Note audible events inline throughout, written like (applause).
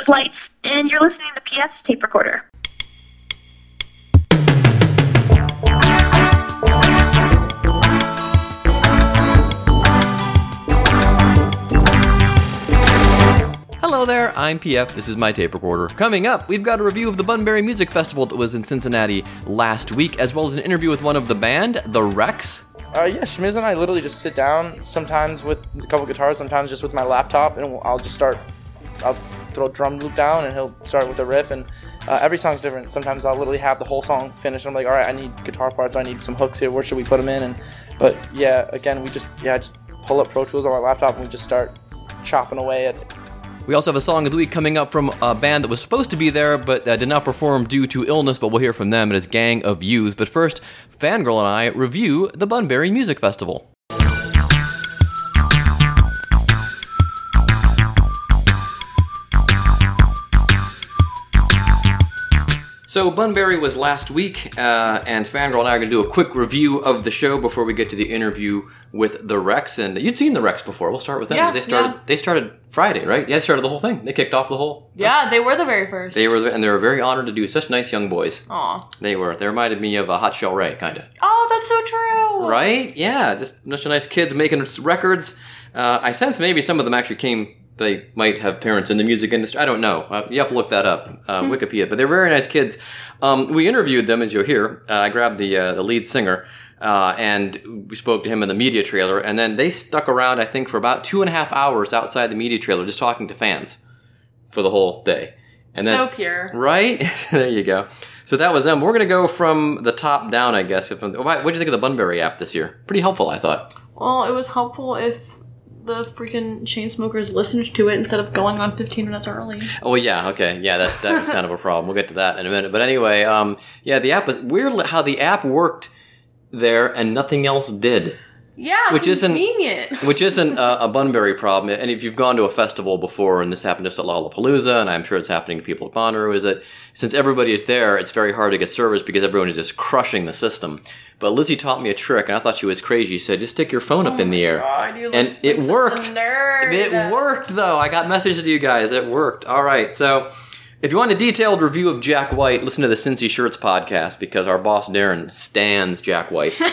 is Lights, and you're listening to PS Tape Recorder. Hello there, I'm PF. This is my tape recorder. Coming up, we've got a review of the Bunbury Music Festival that was in Cincinnati last week, as well as an interview with one of the band, The Wrecks. Uh, yeah, Schmiz and I literally just sit down, sometimes with a couple guitars, sometimes just with my laptop, and I'll just start. I'll throw a drum loop down, and he'll start with a riff, and uh, every song's different. Sometimes I'll literally have the whole song finished. I'm like, all right, I need guitar parts, I need some hooks here. Where should we put them in? And but yeah, again, we just yeah, just pull up Pro Tools on my laptop, and we just start chopping away at We also have a song of the week coming up from a band that was supposed to be there but uh, did not perform due to illness, but we'll hear from them. It is Gang of Youths. But first, Fangirl and I review the Bunbury Music Festival. So Bunbury was last week, uh, and Fangirl and I are going to do a quick review of the show before we get to the interview with the Wrecks. And you'd seen the Wrecks before. We'll start with them. Yeah, they started. yeah. They started Friday, right? Yeah, they started the whole thing. They kicked off the whole. Yeah, they were the very first. They were, and they were very honored to do such nice young boys. Aw. They were. They reminded me of a Hot Chelle Rae, kind of. Oh, that's so true. Right? Yeah, just such nice kids making records. Uh, I sense maybe some of them actually came. They might have parents in the music industry. I don't know. Uh, you have to look that up, uh, Wikipedia. But they're very nice kids. Um, we interviewed them, as you'll hear. Uh, I grabbed the uh, the lead singer, uh, and we spoke to him in the media trailer. And then they stuck around, I think, for about two and a half hours outside the media trailer, just talking to fans for the whole day. And so then, pure. Right? (laughs) there you go. So that was them. We're going to go from the top down, I guess. What did you think of the Bunbury app this year? Pretty helpful, I thought. Well, it was helpful if the freaking Chainsmokers listened to it instead of going on 15 minutes early. Oh, yeah, okay. Yeah, that, that was kind of a problem. We'll get to that in a minute. But anyway, um, yeah, the app was weird how the app worked there and nothing else did. Yeah, Which isn't- convenient. (laughs) Which isn't a, a Bunbury problem. And if you've gone to a festival before, and this happened just at Lollapalooza, and I'm sure it's happening to people at Bonnaroo, is that since everybody is there, it's very hard to get service because everyone is just crushing the system. But Lizzie taught me a trick, and I thought she was crazy. She said, just stick your phone up in the oh air. God, and it like a worked. nerd. It worked, though. I got messages to you guys. It worked. All right. So, if you want a detailed review of Jack White, listen to the Cincy Shirts podcast because our boss Darren stands Jack White. (laughs)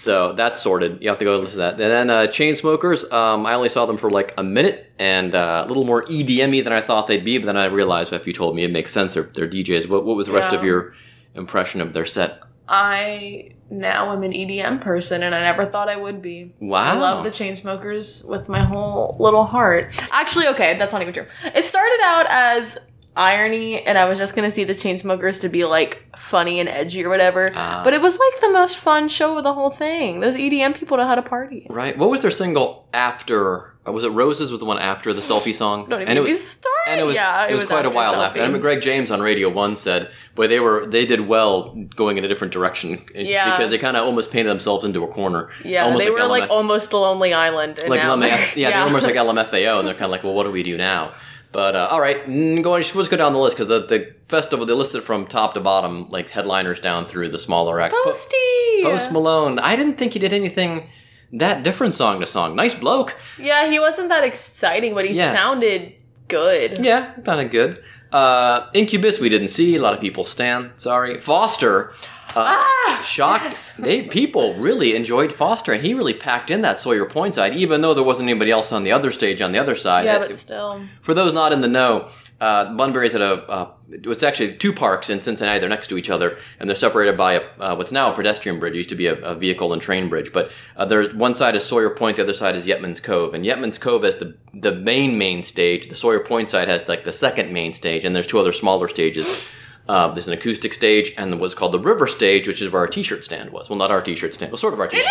so that's sorted. You have to go listen to that. And then uh, Chainsmokers, um, I only saw them for like a minute and uh, a little more EDM-y than I thought they'd be. But then I realized after you told me it makes sense. They're, they're DJs. What, what was the rest Yeah. of your impression of their set? I now am an EDM person, and I never thought I would be. Wow. I love the Chainsmokers with my whole little heart. Actually, okay, that's not even true. It started out as irony, and I was just gonna see the Chainsmokers to be like funny and edgy or whatever. Ah. but it was like the most fun show of the whole thing. Those EDM people know how to party. Right. What was their single after? uh, Was it Roses? Was the one after the selfie song? Don't even and it was started. and it was yeah, it was, quite a while Selfie. after. I remember Greg James on Radio One said, "Boy, they were they did well going in a different direction Yeah. because they kind of almost painted themselves into a corner. Yeah, almost they were like almost the Lonely Island. And like LMF, (laughs) yeah, they're almost like LMFAO, and they're kind of like, well, what do we do now?" But uh, all right, go on, let's go down the list because the, the festival they listed from top to bottom, like headliners down through the smaller acts. Po- Posty. Post Malone, I didn't think he did anything that different song to song. Nice bloke. Yeah, he wasn't that exciting, but he Yeah. sounded good. Yeah, kind of good. Uh, Incubus, we didn't see. A lot of people stand. Sorry. Foster. Uh, Ah, shocked. yes. They people really enjoyed Foster, and he really packed in that Sawyer Point side, even though there wasn't anybody else on the other stage on the other side. Yeah, Uh, but still. for those not in the know, uh, Bunbury's at a. Uh, it's actually two parks in Cincinnati. They're next to each other, and they're separated by a, uh, what's now a pedestrian bridge. It used to be a, a vehicle and train bridge, but uh, there's one side is Sawyer Point, the other side is Yeatman's Cove, and Yeatman's Cove has the the main main stage. The Sawyer Point side has like the second main stage, and there's two other smaller stages. Uh, there's an acoustic stage and what's called the river stage, which is where our T-shirt stand was. Well, not our T-shirt stand. Well, sort of our T-shirt.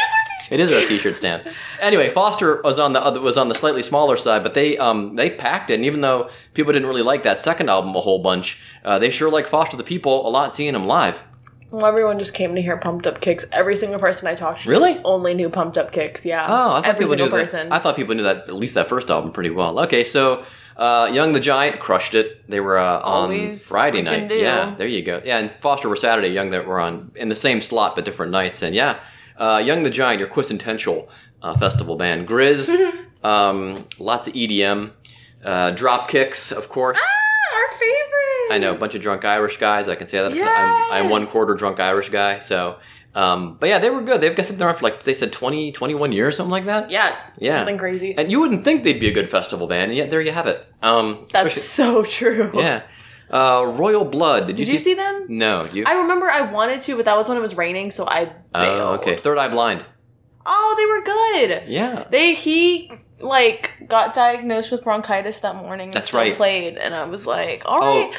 It is our T-shirt stand. Anyway, Foster was on the other was on the slightly smaller side, but they um they packed it. And even though people didn't really like that second album a whole bunch, uh, they sure like Foster the People a lot. Seeing them live. Well, everyone just came to hear Pumped Up Kicks. Every single person I talked to Really? only knew Pumped Up Kicks. Yeah. Oh, I thought every people knew single that. person. I thought people knew that at least that first album pretty well. Okay, so uh, Young the Giant crushed it. They were uh, on Always Friday night. do. Yeah, there you go. Yeah, and Foster were Saturday. Young that were on in the same slot but different nights. And yeah, uh, Young the Giant, your quintessential uh, festival band. Griz, (laughs) um, lots of EDM, uh, drop kicks, of course. Ah, our favorite. I know a bunch of drunk Irish guys. I can say that. I'm, I'm one quarter drunk Irish guy. So, um, but yeah, they were good. They've got something around for like they said 20, 21 years, something like that. Yeah, Yeah. something crazy. And you wouldn't think they'd be a good festival band, and yet there you have it. Um, That's so true. yeah. Uh, Royal Blood. Did you, Did you see them? No. You? I remember I wanted to, but that was when it was raining, so I Oh, bailed. okay. Third Eye Blind. Oh, they were good. Yeah. They he like got diagnosed with bronchitis that morning. That's right. Played, and I was like, all Oh.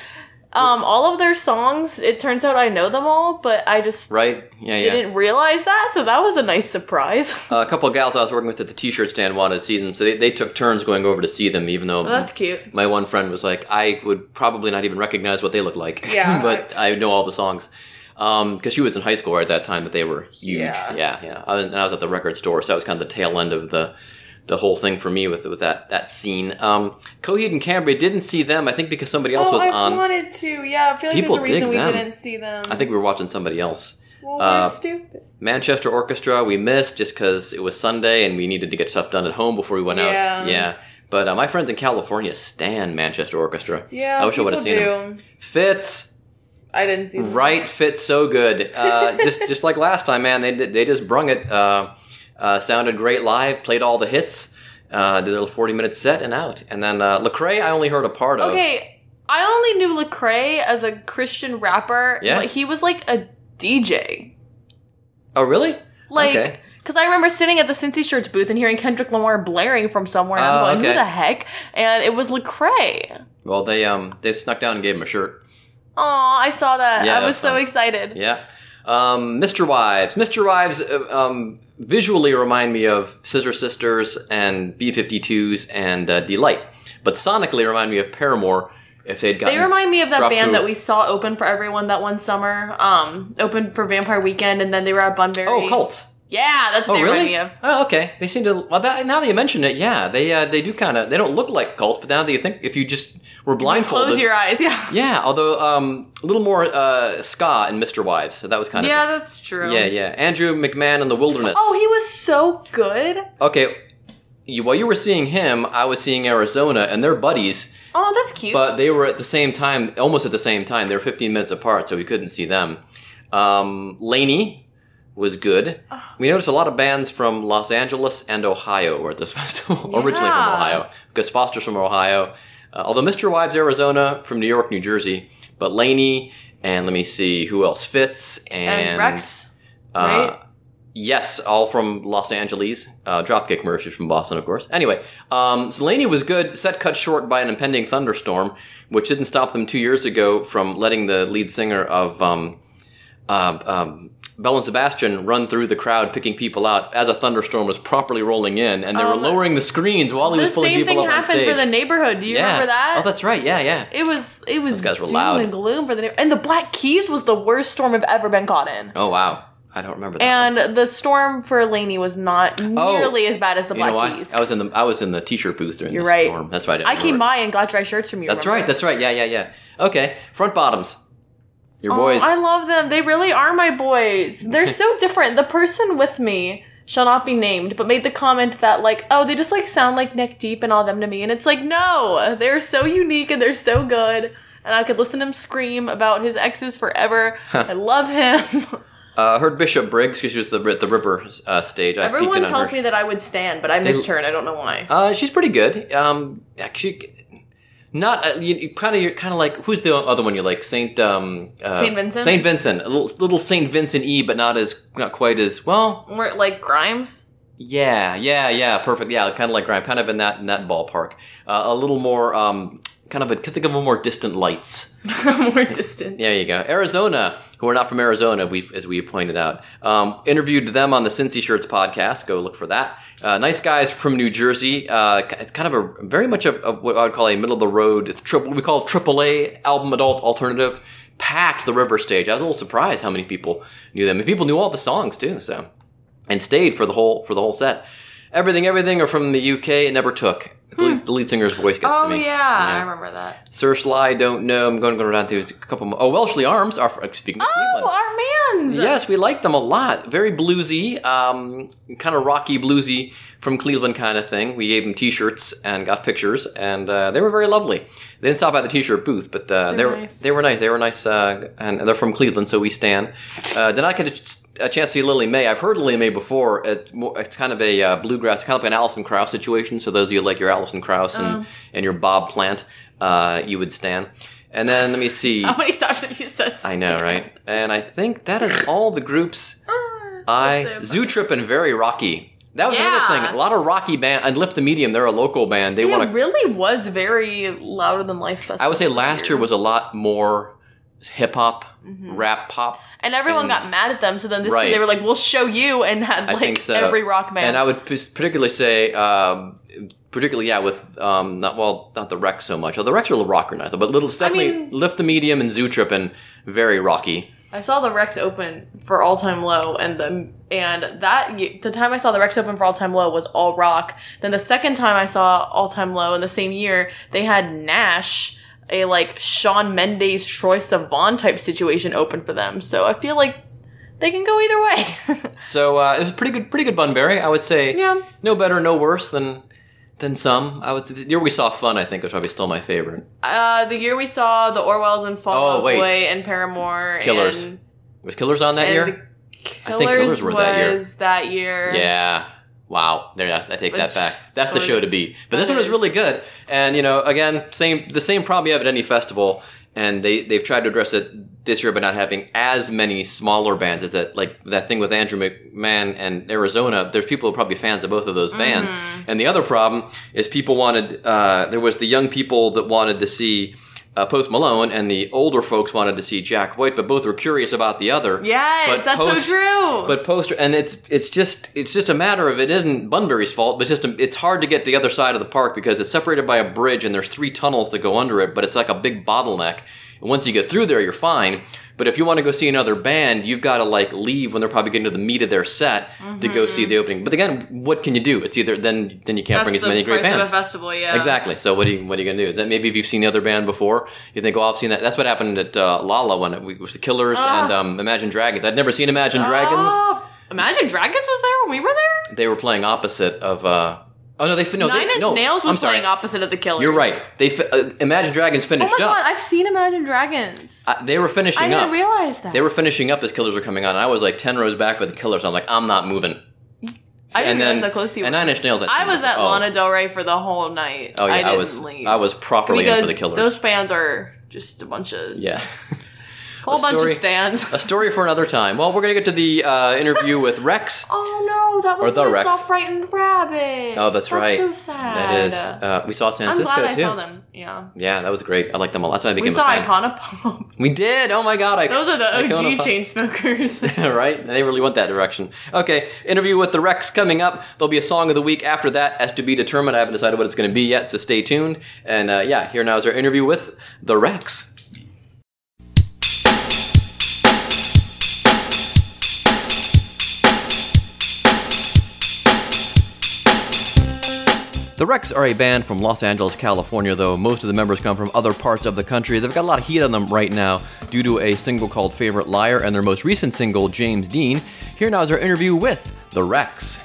Right. Um, all of their songs. It turns out I know them all, but I just Right. Yeah. Yeah. didn't realize that. So that was a nice surprise. (laughs) Uh, a couple of gals I was working with at the T-shirt stand wanted to see them, so they, they took turns going over to see them. Even though Well, that's cute. my one friend was like, I would probably not even recognize what they look like. Yeah. (laughs) but I know all the songs. Because she was in high school at that time, but they were huge. Yeah. yeah. yeah. I was, and I was at the record store, so that was kind of the tail end of the the whole thing for me with with that that scene. Um, Coheed and Cambria didn't see them. I think because somebody else oh, was I on. I wanted to. Yeah, I feel like People there's a reason we them. didn't see them. I think we were watching somebody else. well, we're uh, stupid. Manchester Orchestra we missed just because it was Sunday and we needed to get stuff done at home before we went Yeah. out. Yeah. But uh, my friends in California stand Manchester Orchestra. Yeah, I wish I would have seen them. Fitz, I didn't see them. right? Fitz so good. Uh, just (laughs) just like last time, man. They they just brung it. Uh, uh, sounded great live. Played all the hits. Uh, did a little forty minute set and out. And then uh, Lecrae, I only heard a part of. Okay, I only knew Lecrae as a Christian rapper, Yeah? but he was like a DJ. Oh really? Like, Okay. because I remember sitting at the Cincy Shirts booth and hearing Kendrick Lamar blaring from somewhere, and I'm Oh, going, okay. "Who the heck?" And it was Lecrae. Well, they um they snuck down and gave him a shirt. Aw, I saw that. Yeah, I was was so fun. excited. Yeah. Um, MisterWives. Mr. Wives uh, um, visually remind me of Scissor Sisters and B 52s and uh, Deee-Lite, but sonically remind me of Paramore if they'd gotten. They remind me of that band that we saw open for everyone that one summer. Um, open for Vampire Weekend, and then they were at Bunbury. Oh, Cults. Yeah, that's what Oh, they remind really? me of. Oh, okay. They seem to. Well, that, now that you mention it, yeah, they uh, they do kind of. They don't look like Cults, but now that you think, if you just were blindfolded, Close your eyes. Yeah. yeah. Although um, a little more uh, ska in MisterWives, so that was kind of. Yeah, that's true. Yeah, yeah. Andrew McMahon in the Wilderness. Oh, he was so good. Okay, you, while you were seeing him, I was seeing Arizona, and they're buddies, Oh, that's cute. but they were at the same time, almost at the same time. They were 15 minutes apart, so we couldn't see them. Um, LANY was good. We noticed a lot of bands from Los Angeles and Ohio were at this (laughs) festival, originally from Yeah. Ohio, because Foster's from Ohio. Uh, although MisterWives, Arizona, from New York, New Jersey, but LANY, and let me see, who else? Fitz, and, and Wrecks, uh, right? Yes, all from Los Angeles. Uh, Dropkick Murphys from Boston, of course. Anyway, um, Selenia was good. Set cut short by an impending thunderstorm, which didn't stop them two years ago from letting the lead singer of um, uh, um, Belle and Sebastian run through the crowd, picking people out as a thunderstorm was properly rolling in, and they were Um, lowering the screens while he the was pulling same people thing up on happened for the neighborhood. Do you yeah. remember that? Oh, that's right. Yeah, yeah. it was it was Those guys were doom loud. and gloom for the and the Black Keys was the worst storm I've ever been caught in. Oh wow, I don't remember that. one. And the storm for LANY was not nearly as bad as the Oh. you know Black? Keys. I was in the I was in the t-shirt booth during You're the right. storm. That's right. I came by and got dry shirts from you. That's remember? right. That's right. Yeah, yeah, yeah. Okay, front bottoms. Your Oh, boys. I love them. They really are my boys. They're so (laughs) different. The person with me shall not be named, but made the comment that like, oh, they just like sound like Neck Deep and all them to me, and it's like, no, they're so unique and they're so good, and I could listen to him scream about his exes forever. I love him. (laughs) Uh, heard Bishop Briggs because she was the the river uh, stage. I Everyone tells me that I would stand, but I missed her, and I don't know why. Uh, she's pretty good. Um, actually, not uh, you, kind of you're kind of like who's the other one you like Saint um uh, Saint Vincent? Saint Vincent a little little Saint Vincent E, but not as not quite as well. More like Grimes. Yeah, yeah, yeah, perfect. Yeah, kind of like Grime, kind of in that in that ballpark. Uh, a little more um, kind of a think of a more distant lights. (laughs) More distant. There you go. Arizona, who are not from Arizona, we as we pointed out, um, interviewed them on the Cincy Shirts podcast. Go look for that. Uh, nice guys from New Jersey. Uh, it's kind of a very much of, of what I would call a middle of the road. It's triple. We call it AAA album adult alternative. Packed the River stage. I was a little surprised how many people knew them. And people knew all the songs too. So and stayed for the whole for the whole set. Everything, everything are from the UK. It never took. The, lead, the lead singer's voice gets Oh to me. Oh yeah, I remember that. Sir Sly, don't know. I'm going to go down to a couple more. Oh, Welshly Arms. Our, speaking of Cleveland. Oh, our man's. Yes, we like them a lot. Very bluesy, um, kind of rocky bluesy from Cleveland kind of thing. We gave them T-shirts and got pictures, and uh, they were very lovely. They didn't stop by the T-shirt booth, but uh, they were nice. they were nice. They were nice, uh, and they're from Cleveland, so we stand. Uh, did not get a, ch- a chance to see Lily May. I've heard Lily May before. It's more, it's kind of a uh, bluegrass, kind of like an Alison Krauss situation. So those of you who like your Alison Krauss and, Oh. and your Bob Plant, uh, you would stand. And then let me see. How many times have you said? I know, right? And I think that is all the groups (laughs) Ah, I Zoo Trip and Very Rocky. That was another thing. A lot of Rocky band and Lift the Medium. They're a local band. They want to. really was very louder than life festival. I would say last year was a lot more hip hop, rap pop. and everyone and- got mad at them. So then this Right. year they were like, "We'll show you," and had like so. every rock band. And I would p- particularly say, um, particularly yeah, with um, not well, not the Wrecks so much. Oh, the Wrecks are a little rocker now, but little definitely mean- Lift the Medium and Zoo Trip and very rocky. I saw the Wrecks open for All Time Low, and the and that the time I saw the Wrecks open for All Time Low was all rock. Then the second time I saw All Time Low in the same year, they had Nash, a like Shawn Mendes, Troye Sivan type situation open for them. So I feel like they can go either way. (laughs) So uh, it was pretty good, pretty good Bunbury. I would say. yeah, no better, no worse than than some. I would the year we saw Fun, I think was probably still my favorite. uh, the year we saw the Orwells and Fall Oh, Out. Boy and Paramore, Killers. and, Was Killers on that year? I think Killers were that year. was that year. Yeah. Wow. There, I take that It's back. That's the show to beat. But this one was is. really good. And you know, again, same the same problem you have at any festival. And they they've tried to address it this year by not having as many smaller bands. Is that like that thing with Andrew McMahon and Arizona? There's people who are probably fans of both of those bands. Mm-hmm. And the other problem is people wanted. Uh, there was the young people that wanted to see. Uh, Post Malone and the older folks wanted to see Jack White, but both were curious about the other. Yes, But that's Post- so true. But poster, and it's it's just it's just a matter of it isn't Bunbury's fault, but it's just a, it's hard to get the other side of the park because it's separated by a bridge and there's three tunnels that go under it, but it's like a big bottleneck. And once you get through there, you're fine. But if you want to go see another band, you've got to like leave when they're probably getting to the meat of their set to go see the opening. But again, what can you do? It's either then then you can't that's bring as many great bands. of a festival. Yeah, Exactly. So what are you what are you gonna do? Is that maybe if you've seen the other band before, you think, oh, I've seen that. That's what happened at uh, Lala when it, was the Killers Ah. and um, Imagine Dragons. I'd never seen Imagine Dragons. Oh, Imagine Dragons was there when we were there. They were playing opposite of. Oh no, they fin- no, Nine they, Inch no, Nails was I'm sorry. playing opposite of the Killers. You're right. They fi- uh, Imagine Dragons Oh finished my up. god, I've seen Imagine Dragons. Uh, they were finishing up. I didn't up. realize that. They were finishing up as Killers were coming on. And I was like ten rows back for the Killers. I'm like, I'm not moving. I didn't realize how close you And were. Nine Inch Nails. I was at oh. Lana Del Rey for the whole night. Oh yeah, I didn't was. leave. I was properly in for the Killers. those fans are just a bunch of yeah. (laughs) whole A bunch story- of stands. A story for another time. Well, we're gonna get to the uh, interview with Wrecks. (laughs) Oh no, that was the the Wrecks. saw frightened rabbit. Oh, that's, right. so sad. That is. Uh, we saw San I'm Francisco glad I too. saw them. Yeah, Yeah, that was great. I liked them a lot. That's why I became we a saw fan. Icona Pop. We did. Oh my god! I, Those are the OG Pop. chain smokers. (laughs) right? They really went that direction. Okay, interview with the Wrecks coming up. There'll be a song of the week after that, as to be determined. I haven't decided what it's going to be yet, so stay tuned. And uh, yeah, here now is our interview with the Wrecks. The Wrecks are a band from Los Angeles, California, though most of the members come from other parts of the country. They've got a lot of heat on them right now due to a single called Favorite Liar and their most recent single, James Dean. Here now is our interview with The Wrecks.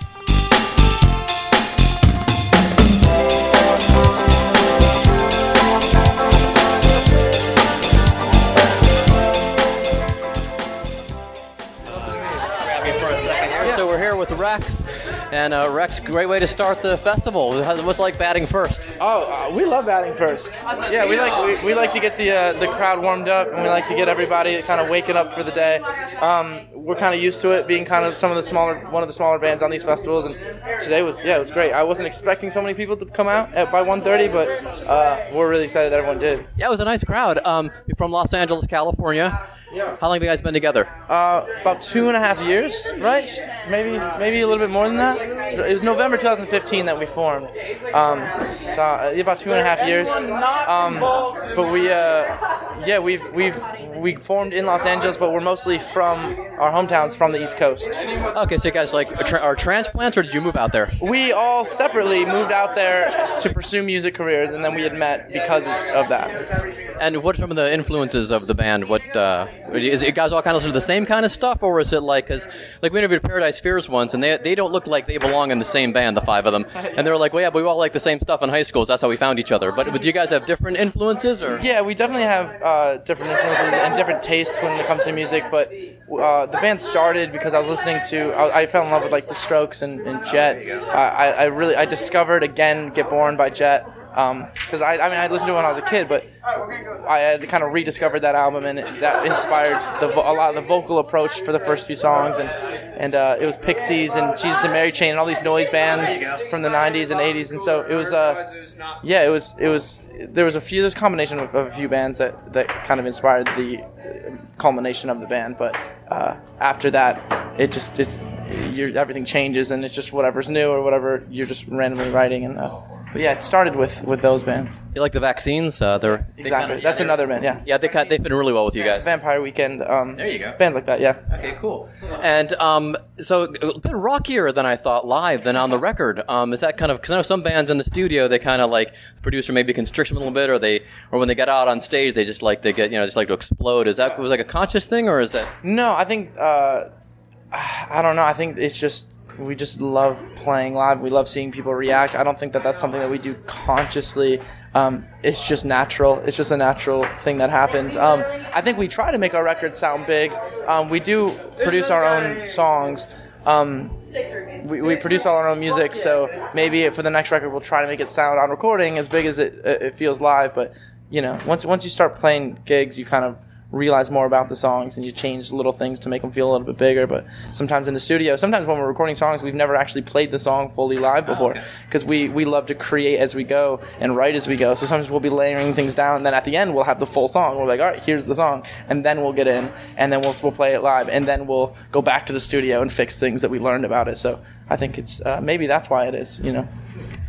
And uh, Wrecks, great way to start the festival. What's like batting first? Oh, uh, we love batting first. Yeah, we like we, we like to get the uh, the crowd warmed up, and we like to get everybody kind of waking up for the day. Um, we're kind of used to it being kind of some of the smaller one of the smaller bands on these festivals, and today was yeah it was great. I wasn't expecting so many people to come out at, by 1:30, but uh, we're really excited that everyone did. Yeah, it was a nice crowd. Um, from Los Angeles, California. How long have you guys been together? Uh, about two and a half years, right? Maybe maybe a little bit more than that. it was November 2015 that we formed. Um, so uh, about two and a half years. Um, but we, uh, yeah, we've we've we formed in Los Angeles, but we're mostly from our hometowns from the East Coast. Okay, so you guys like tra- are transplants, or did you move out there? We all separately moved out there to pursue music careers, and then we had met because of that. And what are some of the influences of the band? What uh, is it? Guys all kind of listen to the same kind of stuff, or is it like because like we interviewed Paradise Fears once, and they they don't look like they belong in the same band, the five of them, and they're like, well, yeah, but we all like the same stuff in high school, so that's how we found each other. But, but do you guys have different influences, or Yeah, we definitely have uh, different influences and different tastes when it comes to music. But uh, the band started because I was listening to. I, I fell in love with like the Strokes and, and Jet. I, I really I discovered again Get Born by Jet. Because I, I mean, I listened to it when I was a kid, but I had kind of rediscovered that album, and it, that inspired the, a lot of the vocal approach for the first few songs, and and uh, it was Pixies and Jesus and Mary Chain and all these noise bands from the '90s and '80s, and so it was, uh, yeah, it was, it was, there was a few, there's combination of, of a few bands that that kind of inspired the culmination of the band, but uh, after that, it just it, everything changes, and it's just whatever's new or whatever you're just randomly writing, and. Uh, but yeah, it started with, with those bands. you like the vaccines? Uh, they're they Exactly. kinda- That's yeah, another band. Yeah. Yeah, they kind they fit in really well with you guys. Vampire Weekend. Um, There you go. Bands like that. Yeah. Okay, cool. And um, so a bit rockier than I thought live than on the record. Um, is that kind of because I know some bands in the studio they kind of like the producer maybe constricts them a little bit, or they or when they get out on stage they just like they get you know just like to explode. Is that was like a conscious thing, or is that No, I think uh, I don't know. I think it's just we just love playing live. We love seeing people react. I don't think that that's something that we do consciously. Um, it's just natural. It's just a natural thing that happens. Um, I think we try to make our records sound big. Um, we do produce our own songs. Um, we, we produce all our own music, so maybe for the next record we'll try to make it sound on recording as big as it it feels live. But you know, once once you start playing gigs, you kind of realize more about the songs and you change little things to make them feel a little bit bigger. But sometimes in the studio, sometimes when we're recording songs, we've never actually played the song fully live before because we, we love to create as we go and write as we go. So sometimes we'll be layering things down, and then at the end we'll have the full song. We're like, all right, here's the song, and then we'll get in, and then we'll we'll play it live, and then we'll go back to the studio and fix things that we learned about it. So I think it's uh, maybe that's why it is, you know.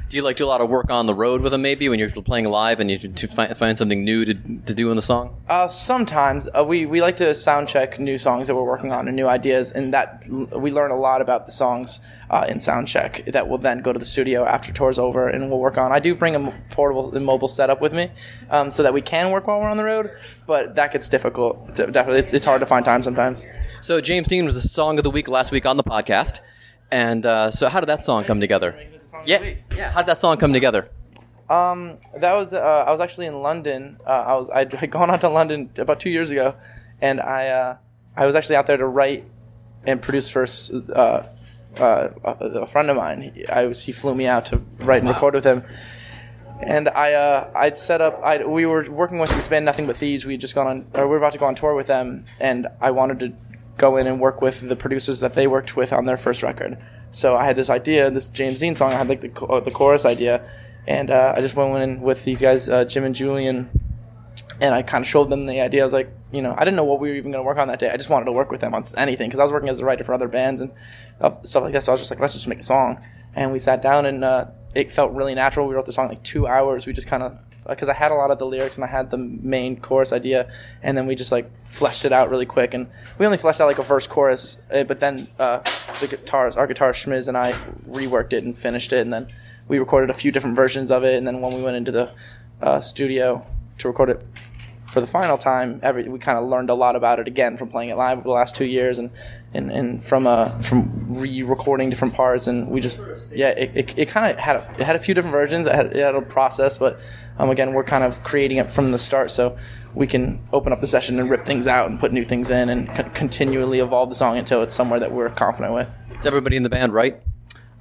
Do you like do a lot of work on the road with them maybe when you're playing live and you to find, find something new to, to do in the song? Uh, sometimes uh, we, we like to sound check new songs that we're working on and new ideas, and that we learn a lot about the songs uh, in sound check that will then go to the studio after tour's over and we'll work on. I do bring a portable and mobile setup with me um, so that we can work while we're on the road, but that gets difficult. Definitely, it's, it's hard to find time sometimes. So James Dean was the song of the week last week on the podcast, and uh, so how did that song come together? Yeah, yeah. How did that song come together? Um, that was uh, I was actually in London. Uh, I was I'd had gone out to London about two years ago, and I uh, I was actually out there to write and produce for uh, uh, a, a friend of mine. He, I was he flew me out to write and record with him, and I uh, I'd set up. I we were working with this band Nothing But Thieves. We had just gone on or we were about to go on tour with them, and I wanted to go in and work with the producers that they worked with on their first record. So I had this idea, this James Dean song. I had like the uh, the chorus idea, and uh, I just went in with these guys, uh, Jim and Julian, and I kind of showed them the idea. I was like, you know, I didn't know what we were even going to work on that day. I just wanted to work with them on anything because I was working as a writer for other bands and uh, stuff like that. So I was just like, let's just make a song. And we sat down and uh, it felt really natural. We wrote the song like two hours. We just kind of because I had a lot of the lyrics and I had the main chorus idea, and then we just like fleshed it out really quick. And we only fleshed out like a verse chorus, uh, but then uh, the guitars, our guitarist Schmiz and I reworked it and finished it, and then we recorded a few different versions of it. And then when we went into the uh, studio to record it for the final time, every we kind of learned a lot about it again from playing it live over the last two years, and and, and from uh from re-recording different parts, and we just yeah, it, it, it kind of had a, it had a few different versions. It had, it had a process, but um, again, we're kind of creating it from the start, so we can open up the session and rip things out and put new things in, and c- continually evolve the song until it's somewhere that we're confident with. Is everybody in the band right?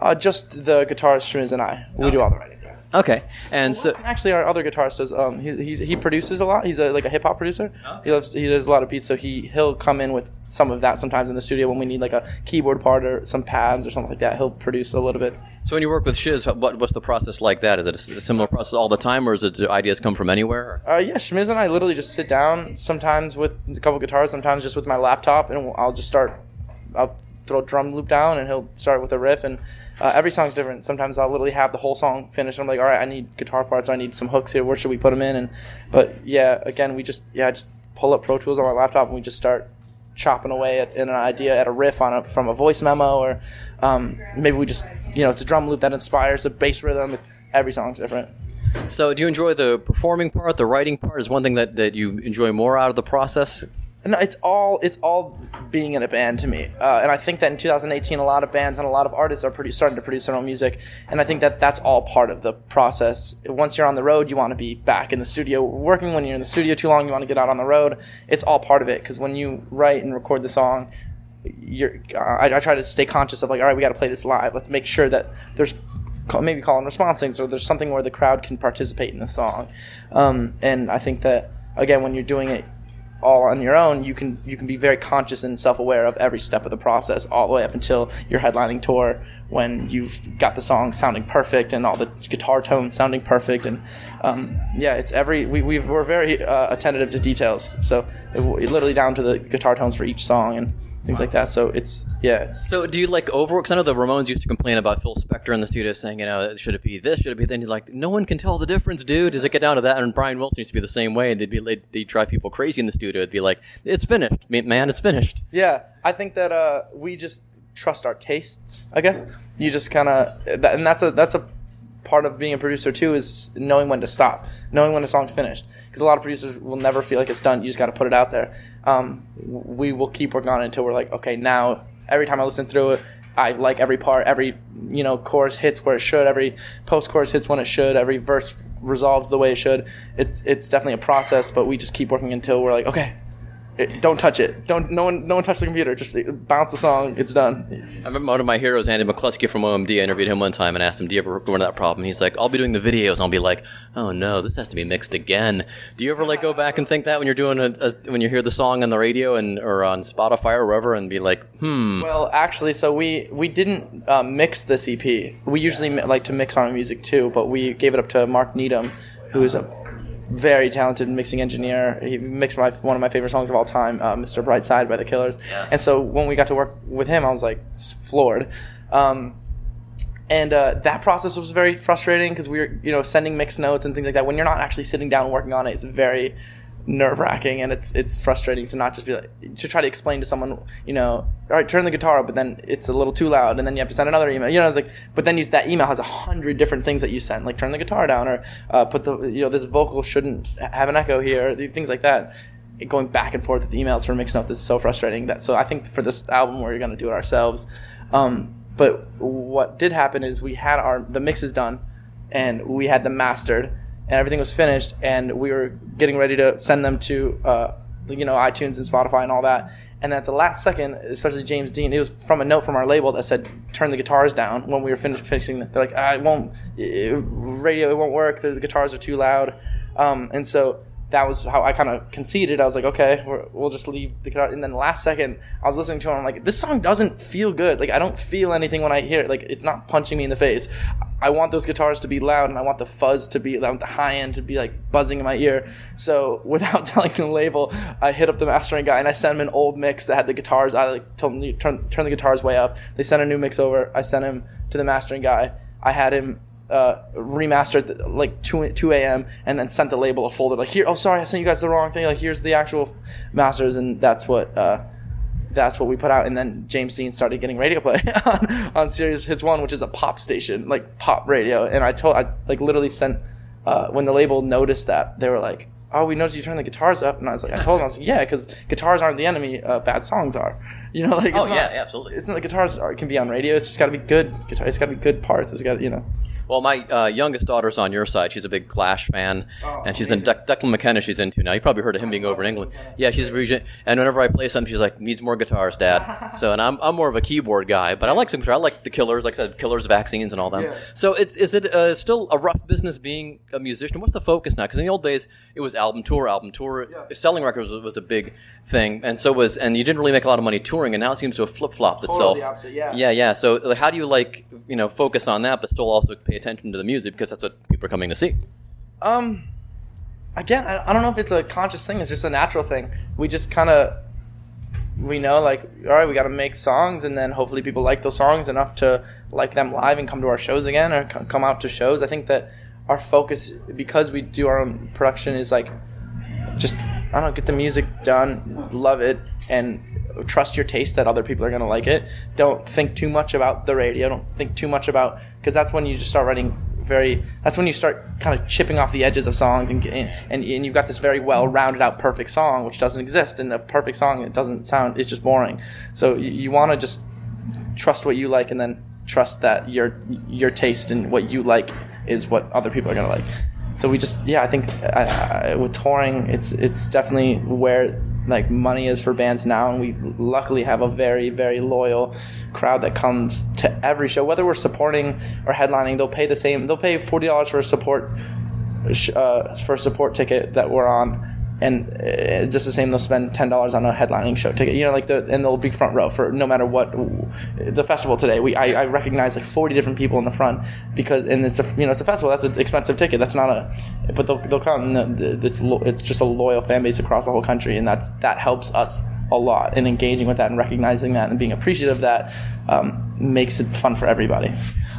Uh, just the guitarist strings, and I, we do all the writing. Okay, and so Actually, our other guitarist does. Um, he he's, he produces a lot. He's a, like a hip hop producer. He loves he does a lot of beats. So he he'll come in with some of that sometimes in the studio when we need like a keyboard part or some pads or something like that. He'll produce a little bit. so when you work with Shiz, what what's the process like? That is it a similar process all the time, or is it do ideas come from anywhere? Uh, yeah, Shmiz and I literally just sit down sometimes with a couple guitars, sometimes just with my laptop, and I'll just start. I'll throw a drum loop down, and he'll start with a riff, and uh, every song's different. Sometimes I'll literally have the whole song finished. I'm like, all right, I need guitar parts. I need some hooks here. Where should we put them in? And but yeah, again, we just yeah, I just pull up Pro Tools on my laptop and we just start chopping away at, an idea at a riff on a from a voice memo or um, maybe we just you know it's a drum loop that inspires a bass rhythm. Every song's different. So, do you enjoy the performing part, the writing part? Is one thing that, that you enjoy more out of the process? No, it's all it's all being in a band to me, uh, and I think that in 2018, a lot of bands and a lot of artists are pretty starting to produce their own music, and I think that that's all part of the process. Once you're on the road, you want to be back in the studio working. When you're in the studio too long, you want to get out on the road. It's all part of it because when you write and record the song, you're I, I try to stay conscious of like, all right, we got to play this live. Let's make sure that there's maybe call and response things or there's something where the crowd can participate in the song, um, and I think that again when you're doing it all on your own, you can you can be very conscious and self aware of every step of the process, all the way up until your headlining tour, when you've got the song sounding perfect and all the guitar tones sounding perfect, and um, yeah, it's every we, we we're very uh, attentive to details, so it literally down to the guitar tones for each song. And things like that. So it's yeah. It's, So, do you like over? Because I know the Ramones used to complain about Phil Spector in the studio saying, you know, should it be this? Should it be then? You're like, no one can tell the difference, dude. Does it get down to that? And Brian Wilson used to be the same way. And they'd be they'd, they'd drive people crazy in the studio. It'd be like, it's finished, man. It's finished. Yeah, I think that uh, we just trust our tastes. I guess you just kind of, and that's a that's a part of being a producer too is knowing when to stop, knowing when a song's finished. Because a lot of producers will never feel like it's done. You just got to put it out there. Um, we will keep working on it until we're like, okay, now every time I listen through it. I like every part, every you know chorus hits where it should, every post chorus hits when it should, every verse resolves the way it should. It's it's definitely a process, but we just keep working until we're like, okay, it, don't touch it. Don't no one no one touch the computer. Just bounce the song. It's done. I remember one of my heroes, Andy McCluskey from OMD. I interviewed him one time and asked him, "Do you ever run into that problem?" He's like, "I'll be doing the videos, and I'll be like, oh no, this has to be mixed again." Do you ever like go back and think that when you're doing a, a when you hear the song on the radio and or on Spotify or wherever, and be like, hmm, Well, actually, so we we didn't uh, mix this EP. We usually mi- like to mix our music too, but we gave it up to Mark Needham, who is a very talented mixing engineer. He mixed my one of my favorite songs of all time, uh, "Mr. Brightside" by the Killers. And so when we got to work with him, I was like floored. Um, and uh, that process was very frustrating because we were, you know, sending mixed notes and things like that. When you're not actually sitting down working on it, it's very nerve wracking and it's it's frustrating to not just be like to try to explain to someone, you know, all right, turn the guitar up, but then it's a little too loud, and then you have to send another email. You know, it's like, but then you, that email has a hundred different things that you send, like turn the guitar down or uh, put the, you know, this vocal shouldn't have an echo here, things like that. Going back and forth with emails for mixed notes is so frustrating. That so I think for this album we're gonna do it ourselves. Um, but what did happen is we had our the mixes done, and we had them mastered, and everything was finished, and we were getting ready to send them to uh, you know iTunes and Spotify and all that. And at the last second, especially James Dean, it was from a note from our label that said turn the guitars down when we were fin- finishing. They're like, it won't, radio, it won't work. The, the guitars are too loud. Um, and so that was how I kind of conceded. I was like, okay, we're, we'll just leave the guitar. And then last second, I was listening to it. I'm like, this song doesn't feel good. Like I don't feel anything when I hear it. Like it's not punching me in the face. I want those guitars to be loud, and I want the fuzz to be, want the high end to be like buzzing in my ear. So (laughs) without telling the label, I hit up the mastering guy and I sent him an old mix that had the guitars. I like told him turn turn the guitars way up. They sent a new mix over. I sent him to the mastering guy. I had him uh, remastered like 2, 2 a.m. and then sent the label a folder like here oh sorry I sent you guys the wrong thing like here's the actual masters and that's what uh, that's what we put out and then James Dean started getting radio play (laughs) on, on Sirius Hits 1 which is a pop station like pop radio and I told I like literally sent uh, when the label noticed that they were like oh we noticed you turned the guitars up and I was like I told them I was like yeah because guitars aren't the enemy uh, bad songs are (laughs) you know like it's oh not, yeah, yeah, absolutely. it's not the guitars are, can be on radio it's just got to be good guitar it's got to be good parts it's got you know Well, my uh, youngest daughter's on your side. She's a big Clash fan, Oh, and she's in De- Declan McKenna. She's into now. You probably heard of him being over in England. Yeah, she's a region. And whenever I play something, she's like, "Needs more guitars, Dad." (laughs) So, and I'm, I'm more of a keyboard guy, but I like some guitar. I like the Killers, like I said, Killers, vaccines, and all them. Yeah. So, it's is it uh, still a rough business being a musician? What's the focus now? Because in the old days, it was album tour, album tour. Selling records was, was a big thing, and so was, and you didn't really make a lot of money touring, and now it seems to have flip flopped itself. the opposite, yeah. Yeah, yeah. So, like, how do you like you know focus on that, but still also pay attention to the music because that's what people are coming to see. Um, again, I, I don't know if it's a conscious thing. It's just a natural thing. We just kind of we know like all right we got to make songs and then hopefully people like those songs enough to like them live and come to our shows again or c- come out to shows i think that our focus because we do our own production is like just i don't know get the music done love it and trust your taste that other people are going to like it. Don't think too much about the radio. Don't think too much about because that's when you just start writing very that's when you start kind of chipping off the edges of songs and, and and you've got this very well rounded out perfect song which doesn't exist. And a perfect song it doesn't sound it's just boring. So you, you want to just trust what you like and then trust that your your taste and what you like is what other people are gonna like. So we just yeah i think I, with touring it's it's definitely where like money is for bands now and we luckily have a very very loyal crowd that comes to every show. Whether we're supporting or headlining they'll pay the same they'll pay $40 for a support uh, for a support ticket that we're on and uh, just the same they'll spend ten dollars on a headlining show ticket. You know, like the and they'll be front row for no matter what the festival today. We I, I recognize like forty different people in the front because and it's a you know it's a festival. That's an expensive ticket. That's not a but they'll they'll come. And it's it's just a loyal fan base across the whole country, and that's that helps us a lot. in engaging with that and recognizing that and being appreciative of that um, makes it fun for everybody.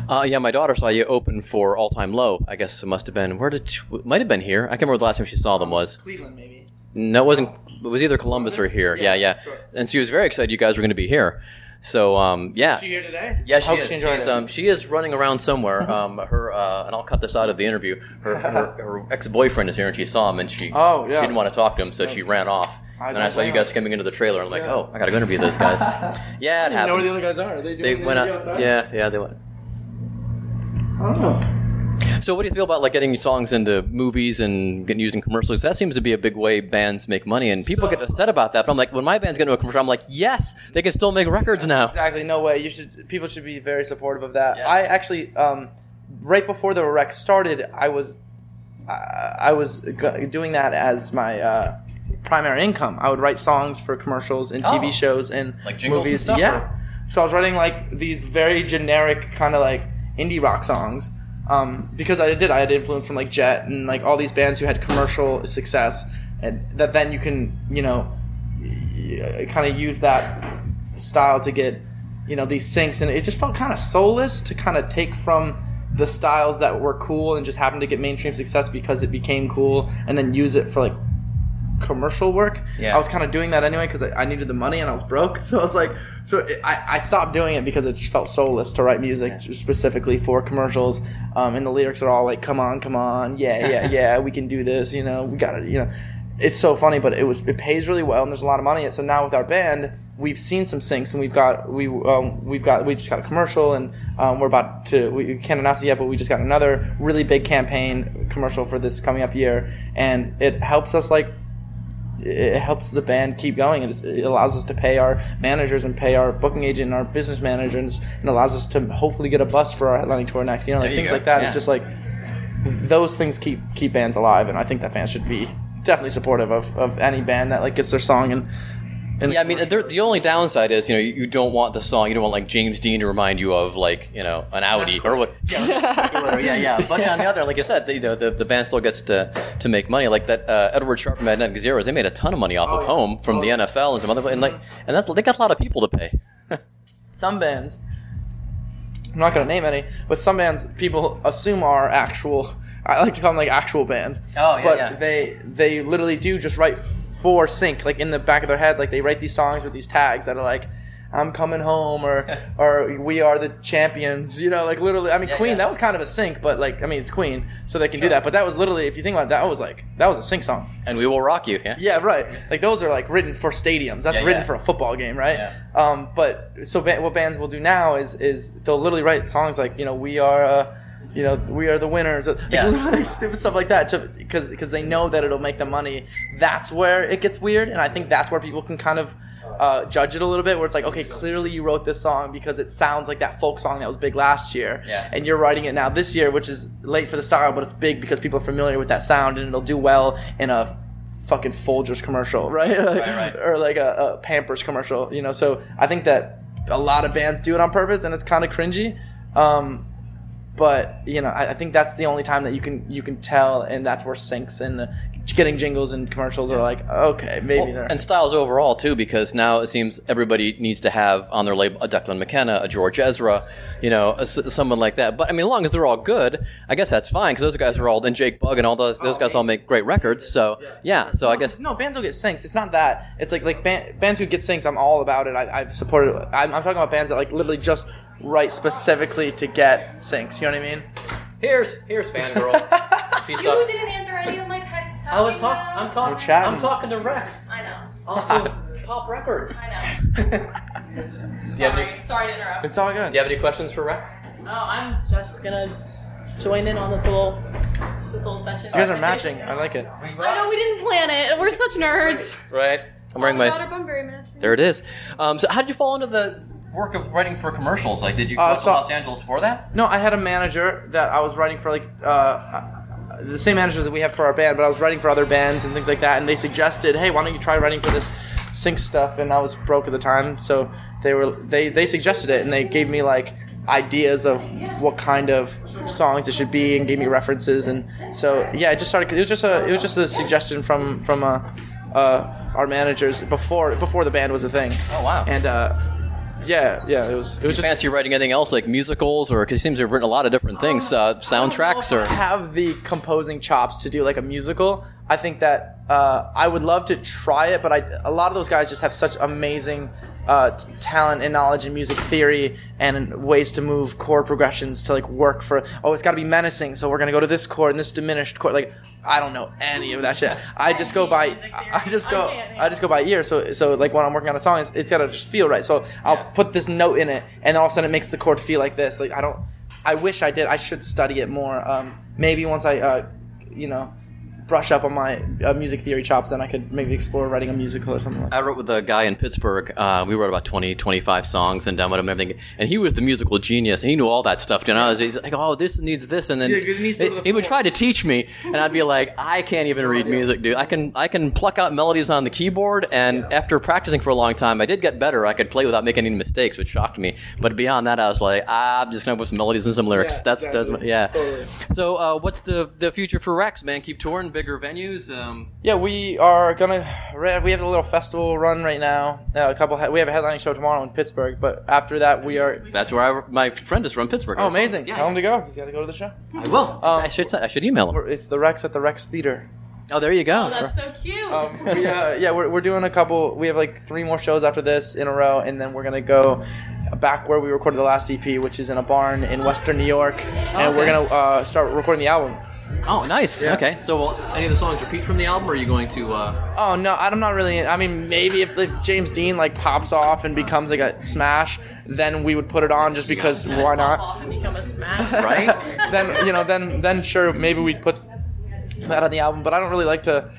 Uh, yeah, my daughter saw you open for All Time Low. I guess it must have been where did she, might have been here. I can't remember the last time she saw them was. Cleveland, maybe. No, it wasn't. It was either Columbus, or here. Yeah, Yeah, yeah. sure. And she was very excited you guys were going to be here. So um, yeah. She here today? Yeah, she Hope is. she She's, um, she is running around somewhere. (laughs) Um, her uh, and I'll cut this out of the interview. Her, her, her ex boyfriend is here, and she saw him, and she Oh, yeah. she didn't want to talk to him, so she ran off. I and I saw you guys her. coming into the trailer, I'm like, Yeah. oh, I got to go interview those guys. (laughs) yeah, it You know where the other guys are? Are they doing they went out. outside? Yeah, yeah, they went. I don't know. So, what do you feel about like getting songs into movies and getting used in commercials? That seems to be a big way bands make money, and people So- get upset about that. But I'm like, when my band's getting into a commercial, I'm like, yes, they can still make records now. Exactly. No way. You should. People should be very supportive of that. Yes. I actually, um, right before the rec started, I was, uh, I was g- doing that as my uh, primary income. I would write songs for commercials and TV Oh. shows and Like jingles and movies. stuff, Yeah. or- So I was writing like these very generic kind of like indie rock songs. Um, because I did, I had influence from like Jet and like all these bands who had commercial success, and that then you can, you know, kind of use that style to get you know these syncs and it just felt kind of soulless to kind of take from the styles that were cool and just happened to get mainstream success because it became cool and then use it for like commercial work Yeah. i was kind of doing that anyway because I, I needed the money and i was broke. (laughs) So i was like so it, I, I stopped doing it because it just felt soulless to write music specifically for commercials. Um, and the lyrics are all like come on come on yeah yeah (laughs) yeah we can do this you know we gotta you know. It's so funny, but it was it pays really well, and there's a lot of money. In it. So now with our band, we've seen some syncs, and we've got we um, we've got we just got a commercial, and um, we're about to we can't announce it yet, but we just got another really big campaign commercial for this coming up year, and it helps us like it helps the band keep going and it allows us to pay our managers and pay our booking agent and our business managers, and allows us to hopefully get a bus for our headlining tour next you know like you things go. like that Yeah. It's just like those things keep keep bands alive and i think that fans should be definitely supportive of, of any band that like gets their song and, and Yeah, I mean, there, the only downside is, you know, you, you don't want the song, you don't want like James Dean to remind you of like, you know, an Audi or what. Yeah, yeah, yeah. (laughs) But on the other, like I said, the, you know, the, the band still gets to to make money. Like that, uh, Edward Sharpe and Magnetic Zeros, they made a ton of money off Oh, of yeah. Home from the Oh. NFL and some other, and like, and that's they got a lot of people to pay. (laughs) some bands i'm not going to name any but some bands people assume are actual i like to call them like actual bands Oh, yeah, but yeah. they they literally do just write for sync like in the back of their head like they write these songs with these tags that are like i'm coming home or (laughs) or we are the champions you know like literally i mean Yeah, queen yeah. that was kind of a sync but like i mean it's queen so they can do that but that was literally if you think about it that was like that was a sync song And we will rock you. Yeah. yeah, right. Like those are like written for stadiums. That's Yeah, written for a football game, right? Yeah. Um, but so ba- what bands will do now is is they'll literally write songs like you know we are. Uh, you know, we are the winners. Like, Yeah. (laughs) literally stupid stuff like that, because because they know that it'll make them money. That's where it gets weird, and I think that's where people can kind of uh, judge it a little bit. Where it's like, okay, clearly you wrote this song because it sounds like that folk song that was big last year, Yeah. and you're writing it now this year, which is late for the style, but it's big because people are familiar with that sound, and it'll do well in a fucking Folgers commercial, (laughs) right? right. or like a, a Pampers commercial, you know. So I think that a lot of bands do it on purpose, and it's kind of cringy. Um, but you know, I, I think that's the only time that you can you can tell, and that's where syncs and getting jingles and commercials are like okay maybe they're and styles overall too, because now it seems everybody needs to have on their label a Declan McKenna, a George Ezra, you know, a someone like that. But I mean, as long as they're all good, I guess that's fine because those guys are all and Jake Bugg and all those those oh, guys all make great records. So yeah, so I guess no bands will get syncs. It's not that. It's like like band, bands who get syncs. I'm all about it. I, I've supported. I'm, I'm talking about bands that like literally just write specifically to get syncs. You know what I mean? here's here's fangirl. (laughs) She's You up. didn't answer any of my texts. I was talking. I'm talking. We're chatting. I'm talking to Wrecks I know. off of Pop Records. I know. (laughs) you Sorry. any- Sorry to interrupt. It's all good. Do you have any questions for Wrecks? Oh, I'm just gonna join in on this little this little session. You guys are matching. I like it. I know we didn't plan it. We're such nerds. Right. I'm wearing my. about our Bunbury match. There it is. Um, so how did you fall into the work of writing for commercials? Like, did you go Uh, up to Los Angeles for that? No, I had a manager that I was writing for, like uh, the same managers that we have for our band, but I was writing for other bands and things like that. And they suggested, "Hey, why don't you try writing for this sync stuff?" And I was broke at the time, so they were they they suggested it, and they gave me like ideas of what kind of songs it should be, and gave me references. And so yeah, it just started. It was just a it was just a suggestion from from uh, uh, our managers before before the band was a thing. Oh, wow. And uh, yeah, yeah, it was it was Just just fancy writing anything else like musicals, or because it seems you've written a lot of different things, uh, soundtracks, I or have the composing chops to do like a musical. I think that uh, I would love to try it, but I, a lot of those guys just have such amazing uh, t- talent and knowledge in music theory and ways to move chord progressions to like work for. Oh, it's got to be menacing, so we're gonna go to this chord and this diminished chord. Like I don't know any of that shit. I just go by. I I just go. I just go by ear. So so like when I'm working on a song, it's, it's gotta just feel right. So I'll put this note in it, and all of a sudden it makes the chord feel like this. Like I don't. I wish I did. I should study it more. Um, maybe once I, uh, you know, brush up on my uh, music theory chops, then I could maybe explore writing a musical or something like that. I wrote with a guy in Pittsburgh. Uh, we wrote about 20, 25 songs and demoed them and everything. And he was the musical genius, and he knew all that stuff. And I was he's like, "Oh, this needs this," and then Yeah, 'cause it needs to go to the he would try to teach me, and I'd be like, "I can't even read music, dude. I can I can pluck out melodies on the keyboard." And after practicing for a long time, I did get better. I could play without making any mistakes, which shocked me. But beyond that, I was like, ah, "I'm just gonna put some melodies and some lyrics." Yeah, that's exactly. that's yeah. Totally. So, uh, what's the the future for Wrecks, man? Keep touring, bigger venues. Um, Yeah, we are gonna. We have a little festival run right now. Uh, a couple. We have a headlining show tomorrow in Pittsburgh, but after that we are. that's where I, my friend is from, Pittsburgh. Oh, amazing! Yeah, Tell him to go. He's got to go to the show. I will. Um, I should I should email him. It's the Wrecks at the Rex Theater. Oh, there you go. Oh, that's so cute. Um, we, uh, yeah, we're, we're doing a couple. We have like three more shows after this in a row, and then we're gonna go back where we recorded the last EP, which is in a barn in Western New York, and we're gonna uh, start recording the album. Oh, nice. Yeah. Okay. So, will any of the songs repeat from the album, or are you going to? Uh... Oh no, I'm not really. I mean, maybe if like, James Dean like pops off and becomes like a smash, then we would put it on just because why Pop not? off and become a smash. (laughs) Right? (laughs) then you know, then then sure, maybe we'd put that on the album. But I don't really like to.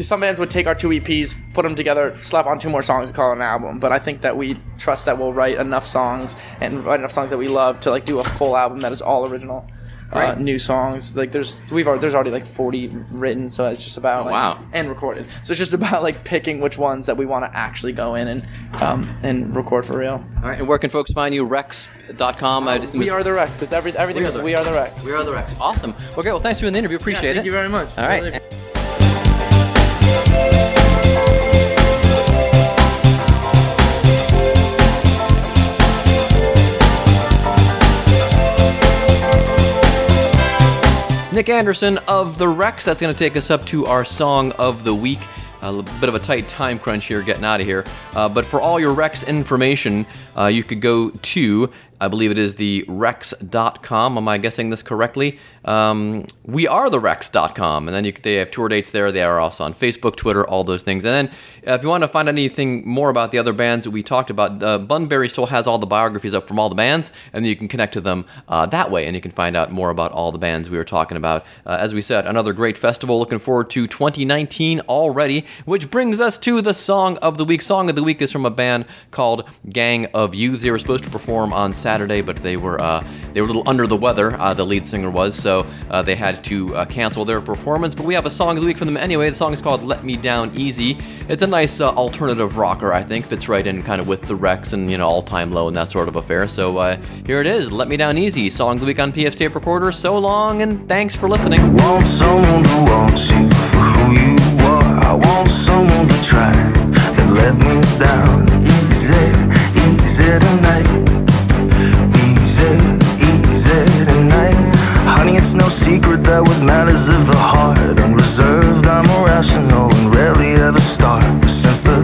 Some bands would take our two EPs, put them together, slap on two more songs, and call it an album. But I think that we trust that we'll write enough songs and write enough songs that we love to like do a full album that is all original. Uh, new songs like there's we've al- there's already like 40 written so it's just about like, wow. and recorded so it's just about like picking which ones that we want to actually go in and um and record for real All right. And where can folks find you? Wrecks.com. I just we are the Wrecks it's every everything We are is the we are the Wrecks We are the Wrecks. Awesome. Well, great. Well, thanks for doing the interview. Appreciate thank it. Thank you very much All right. Nick Anderson of the Wrecks. That's going to take us up to our song of the week. A bit of a tight time crunch here, getting out of here. Uh, but for all your Wrecks information, uh, you could go to, I believe it is the Wrecks.com. Am I guessing this correctly? Um, we are the Wrecks.com. And then you, they have tour dates there. They are also on Facebook, Twitter, all those things. And then uh, if you want to find anything more about the other bands that we talked about, uh, Bunbury still has all the biographies up from all the bands. And you can connect to them uh, that way. And you can find out more about all the bands we were talking about. Uh, as we said, another great festival. Looking forward to 2019 already, which brings us to the song of the week. Song of the week is from a band called Gang of Youth. They were supposed to perform on Saturday, Saturday, but they were uh, they were a little under the weather. Uh, the lead singer was, so uh, they had to cancel their performance. But we have a song of the week from them anyway. The song is called "Let Me Down Easy." It's a nice alternative rocker, I think. Fits right in kind of with the Wrecks and you know all time low and that sort of affair. So here it is, "Let Me Down Easy," song of the week on PF Tape Recorder. So long and thanks for listening. I want someone to try and let me down easy, easy tonight easy tonight. Honey, it's no secret that what matters of the heart. unreserved, reserved, I'm irrational, and rarely ever start. Since the